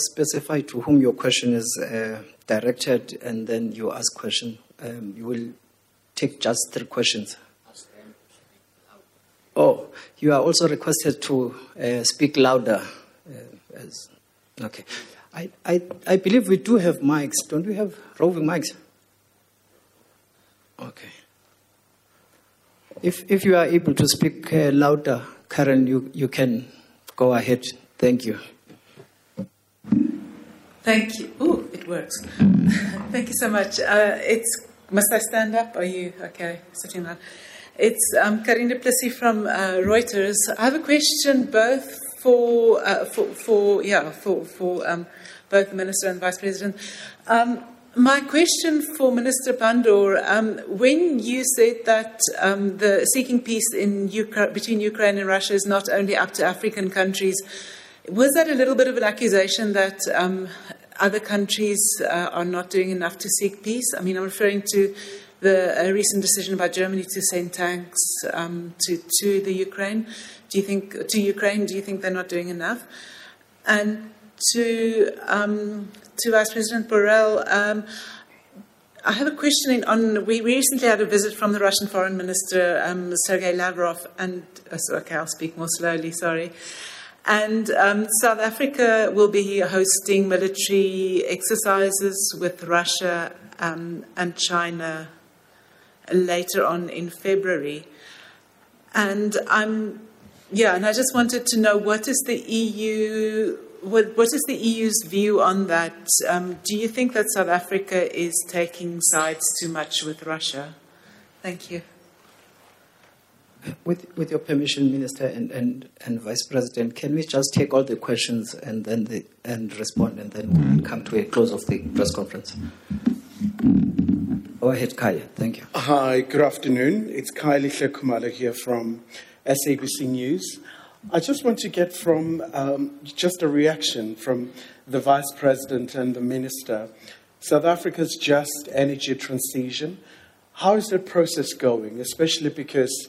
specify to whom your question is uh, directed, and then you ask question. Um, you will take just three questions. Oh, you are also requested to uh, speak louder. Uh, as, okay. I, I, I believe we do have mics. Don't we have roving mics? Okay. If, if you are able to speak uh, louder, Karen, you, you can go ahead. Thank you. Thank you. Oh, it works. Thank you so much. Uh, it's must I stand up? Are you okay sitting down? It's um, Karine from uh, Reuters. I have a question both for uh, for, for yeah for for um, both the minister and the vice president. Um, my question for Minister Pandor, um, when you said that um, the seeking peace in Ukra- between Ukraine and Russia is not only up to African countries, was that a little bit of an accusation that um, other countries uh, are not doing enough to seek peace? I mean, I'm referring to the uh, recent decision by Germany to send tanks um, to, to the Ukraine. Do you think to Ukraine? Do you think they're not doing enough? And to um, to Vice President Borrell. Um, I have a question on. We recently had a visit from the Russian Foreign Minister, um, Sergei Lavrov, and so, okay, I'll speak more slowly, sorry. And um, South Africa will be hosting military exercises with Russia um, and China later on in February. And I'm, yeah, and I just wanted to know what is the EU what, what is the EU's view on that? Um, do you think that South Africa is taking sides too much with Russia? Thank you. With, with your permission, Minister and, and, and Vice President, can we just take all the questions and then the, and respond, and then we'll come to a close of the press conference? Go ahead, Kaya. Thank you. Hi, good afternoon. It's Kylie Shekumala here from SABC News. I just want to get from um, just a reaction from the Vice President and the Minister. South Africa's just energy transition. How is that process going? Especially because,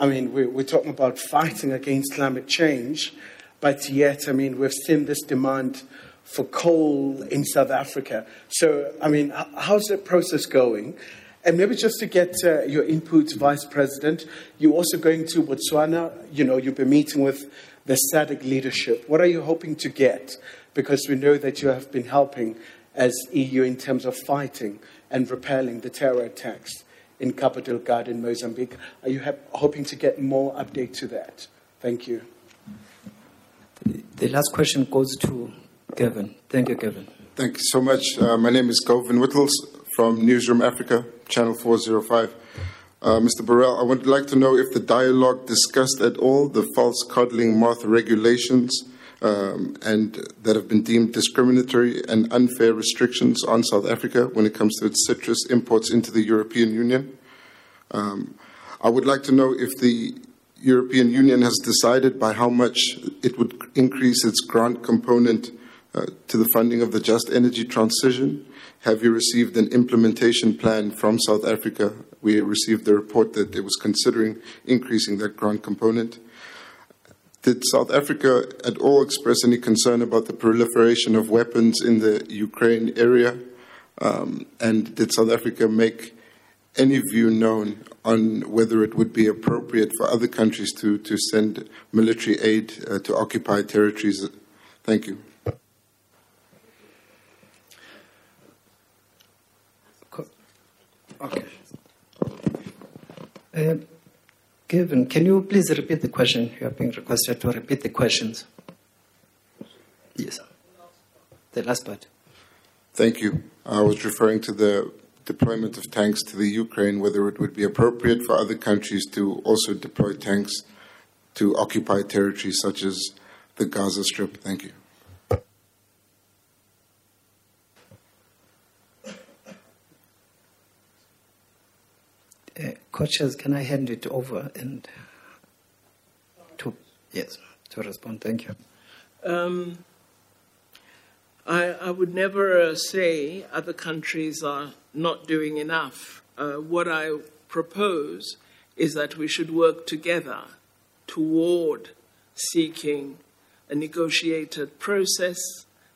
I mean, we're, we're talking about fighting against climate change, but yet, I mean, we've seen this demand for coal in South Africa. So, I mean, how's that process going? And maybe just to get uh, your input, Vice President, you're also going to Botswana. You know, you'll be meeting with the SADC leadership. What are you hoping to get? Because we know that you have been helping as EU in terms of fighting and repelling the terror attacks in Cabo Delgado in Mozambique. Are you ha- hoping to get more update to that? Thank you. The last question goes to Kevin. Thank you, Kevin. Thank you so much. Uh, my name is Govan Whittles from Newzroom Afrika, Channel 405. Uh, Mr. Borrell, I would like to know if the dialogue discussed at all the false codling moth regulations um, and that have been deemed discriminatory and unfair restrictions on South Africa when it comes to its citrus imports into the European Union. Um, I would like to know if the European Union has decided by how much it would increase its grant component uh, to the funding of the just energy transition have you received an implementation plan from South Africa? We received the report that it was considering increasing that grant component. Did South Africa at all express any concern about the proliferation of weapons in the Ukraine area? Um, and did South Africa make any view known on whether it would be appropriate for other countries to, to send military aid uh, to occupied territories? Thank you. Okay. Uh, Kevin, can you please repeat the question? You are being requested to repeat the questions. Yes. The last part. Thank you. I was referring to the deployment of tanks to the Ukraine, whether it would be appropriate for other countries to also deploy tanks to occupied territories such as the Gaza Strip. Thank you. Uh, coaches, can I hand it over and to yes to respond? Thank you. Um, I, I, would never uh, say other countries are not doing enough. Uh, what I propose is that we should work together toward seeking a negotiated process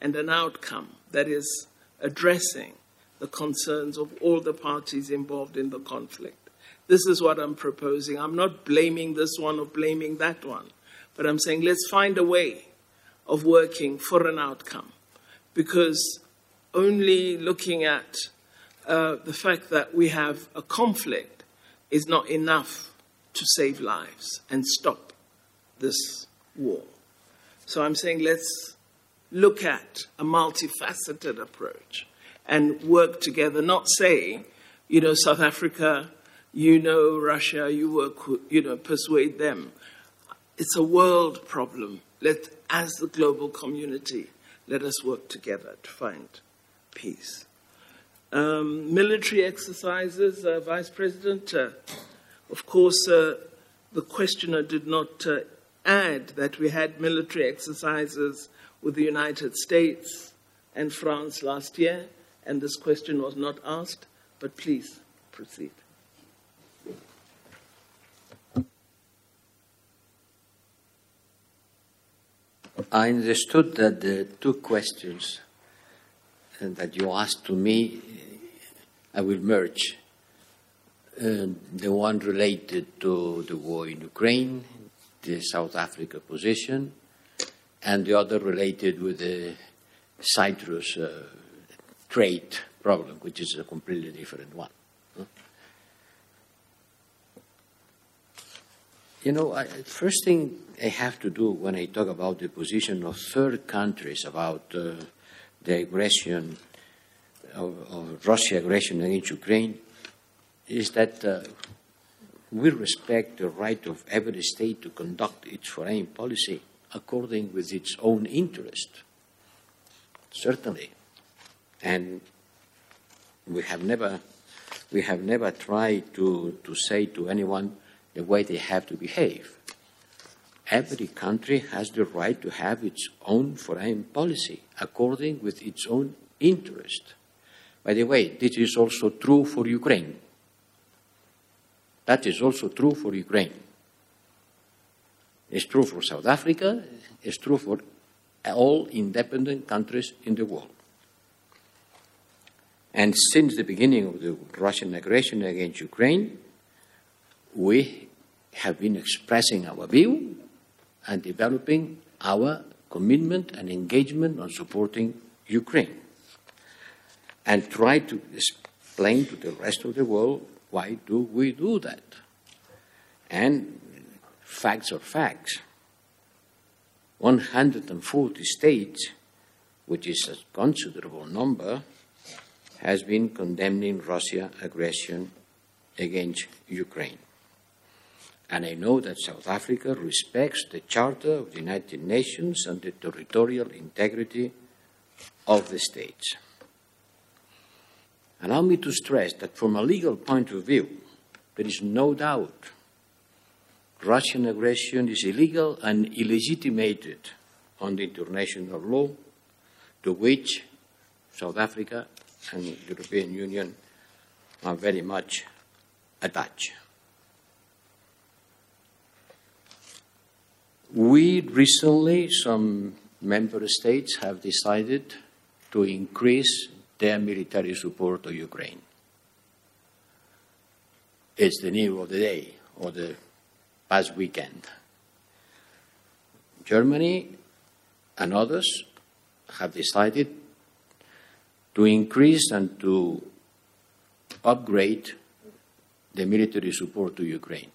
and an outcome that is addressing the concerns of all the parties involved in the conflict. This is what I'm proposing. I'm not blaming this one or blaming that one, but I'm saying let's find a way of working for an outcome because only looking at uh, the fact that we have a conflict is not enough to save lives and stop this war. So I'm saying let's look at a multifaceted approach and work together, not say, you know, South Africa, you know, Russia, you work, you know, persuade them. It's a world problem. Let, as the global community, let us work together to find peace. Um, military exercises, uh, Vice President. Uh, of course, uh, the questioner did not uh, add that we had military exercises with the United States and France last year, and this question was not asked, but please proceed. I understood that the two questions that you asked to me, I will merge. Uh, the one related to the war in Ukraine, the South Africa position, and the other related with the citrus uh, trade problem, which is a completely different one. You know, I, first thing I have to do when I talk about the position of third countries about uh, the aggression of, of Russia aggression against Ukraine is that uh, we respect the right of every state to conduct its foreign policy according with its own interest. Certainly. And we have never we have never tried to, to say to anyone the way they have to behave. Every country has the right to have its own foreign policy according with its own interest. By the way, this is also true for Ukraine. That is also true for Ukraine. It's true for South Africa, it's true for all independent countries in the world. And since the beginning of the Russian aggression against Ukraine, we have been expressing our view and developing our commitment and engagement on supporting Ukraine and try to explain to the rest of the world why do we do that. And facts are facts. 140 states, which is a considerable number, has been condemning Russia aggression against Ukraine. And I know that South Africa respects the Charter of the United Nations and the territorial integrity of the states. Allow me to stress that from a legal point of view, there is no doubt Russian aggression is illegal and illegitimated under international law to which South Africa and the European Union are very much attached. We recently, some member states have decided to increase their military support to Ukraine. It's the news of the day or the past weekend. Germany and others have decided to increase and to upgrade the military support to Ukraine.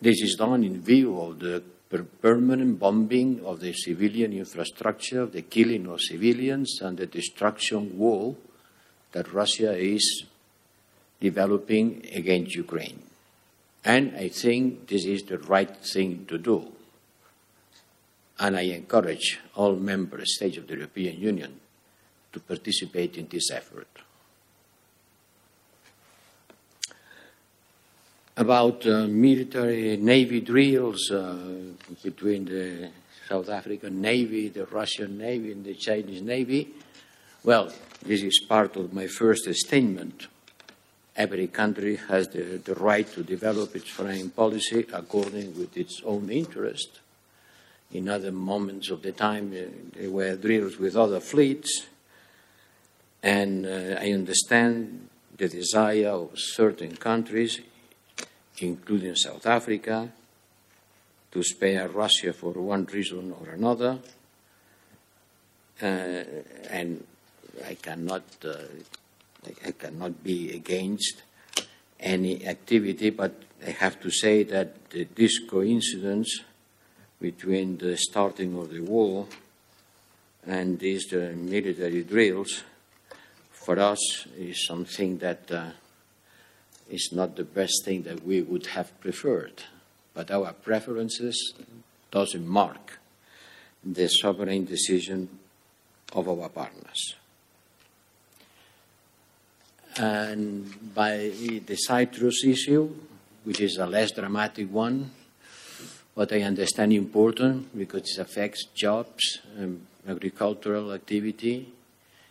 This is done in view of the permanent bombing of the civilian infrastructure, the killing of civilians, and the destruction war that Russia is developing against Ukraine. And I think this is the right thing to do. And I encourage all member states of the European Union to participate in this effort. About uh, military Navy drills uh, between the South African Navy, the Russian Navy, and the Chinese Navy. Well, this is part of my first statement. Every country has the, the right to develop its foreign policy according with its own interest. In other moments of the time, uh, there were drills with other fleets. And uh, I understand the desire of certain countries, including South Africa, to spare Russia for one reason or another. Uh, and I cannot, uh, I cannot be against any activity, but I have to say that this coincidence between the starting of the war and these uh, military drills for us is something that uh, is not the best thing that we would have preferred. But our preferences doesn't mark the sovereign decision of our partners. And by the citrus issue, which is a less dramatic one, what I understand important because it affects jobs, and agricultural activity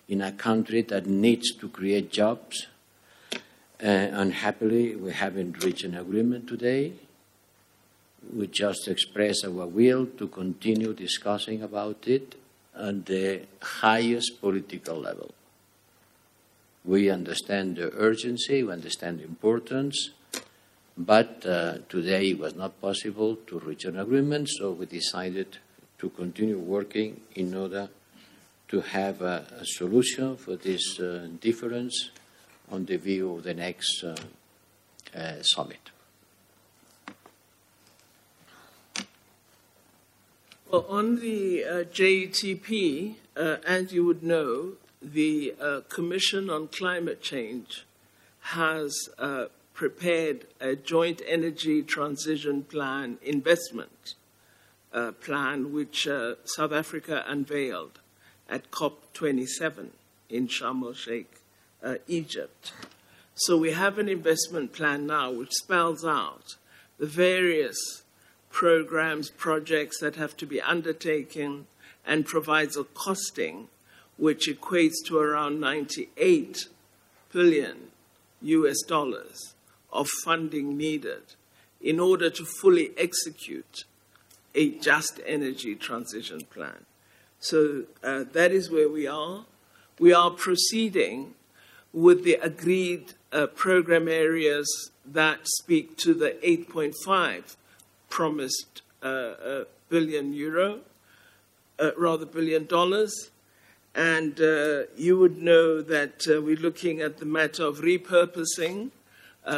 in a country that needs to create jobs. Uh, unhappily, we haven't reached an agreement today. We just express our will to continue discussing about it at the highest political level. We understand the urgency, we understand the importance, but uh, today it was not possible to reach an agreement, so we decided to continue working in order to have a, a solution for this uh, difference on the view of the next uh, uh summit. Well, on the uh, JETP, uh, as you would know, the uh, Commission on Climate Change has uh, prepared a joint energy transition plan investment plan, which South Africa unveiled at COP27 in Sharm el Sheikh, uh, Egypt. So we have an investment plan now which spells out the various programs, projects that have to be undertaken and provides a costing which equates to around 98 billion US dollars of funding needed in order to fully execute a just energy transition plan. So uh, that is where we are. We are proceeding with the agreed uh, program areas that speak to the 8.5 promised uh, uh billion euro, uh, rather billion dollars. And uh, you would know that we're looking at the matter of repurposing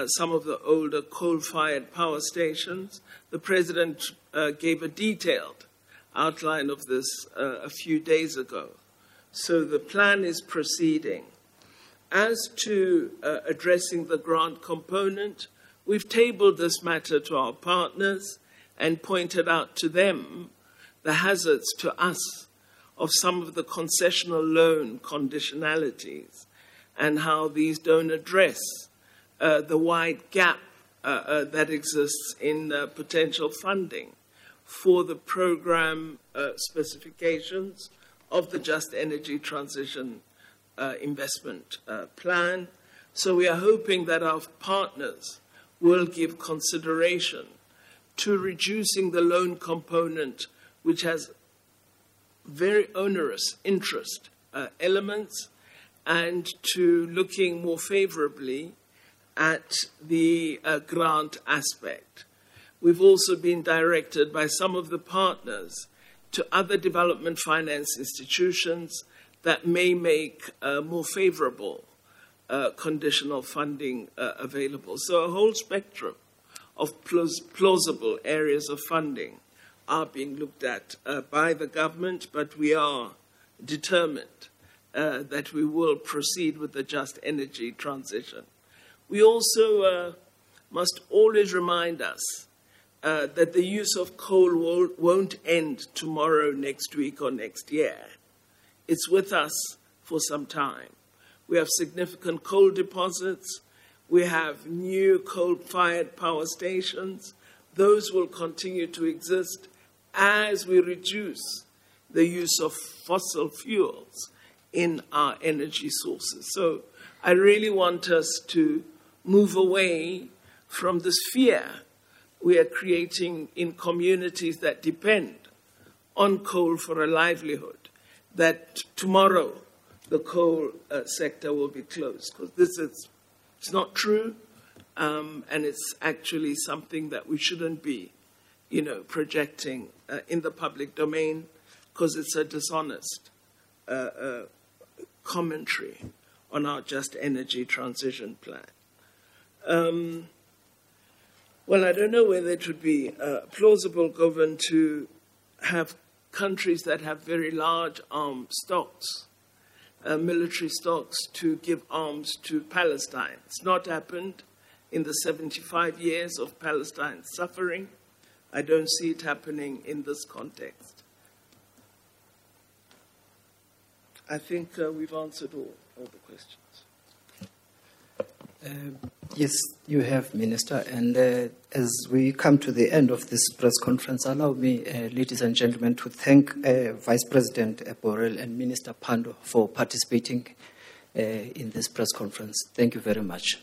some of the older coal fired power stations. The President gave a detailed outline of this a few days ago. So the plan is proceeding. As to uh, addressing the grant component, we've tabled this matter to our partners and pointed out to them the hazards to us of some of the concessional loan conditionalities and how these don't address uh, the wide gap uh, uh, that exists in uh, potential funding for the program uh, specifications of the Just Energy Transition uh, Investment Plan. So we are hoping that our partners will give consideration to reducing the loan component, which has very onerous interest uh, elements and to looking more favorably at the uh, grant aspect. We've also been directed by some of the partners to other development finance institutions that may make uh, more favorable uh, conditional funding uh, available. So, a whole spectrum of plausible areas of funding are being looked at uh, by the government, but we are determined uh, that we will proceed with the just energy transition. We also uh, must always remind us that the use of coal won't end tomorrow, next week, or next year. It's with us for some time. We have significant coal deposits. We have new coal fired power stations. Those will continue to exist as we reduce the use of fossil fuels in our energy sources. So I really want us to move away from this fear we are creating in communities that depend on coal for a livelihood, that tomorrow the coal uh, sector will be closed. Because this is it's not true, um, and it's actually something that we shouldn't be, you know, projecting uh, in the public domain because it's a dishonest uh, uh, commentary on our just energy transition plan. Um, well, I don't know whether it would be uh, plausible, Govan, to have countries that have very large arms stocks, uh, military stocks, to give arms to Palestine. It's not happened in the 75 years of Palestine's suffering. I don't see it happening in this context. I think uh, we've answered all, all the questions. Uh, yes, you have, Minister. And uh, as we come to the end of this press conference, allow me, uh, ladies and gentlemen, to thank uh, Vice President Borrell and Minister Pandor for participating uh, in this press conference. Thank you very much.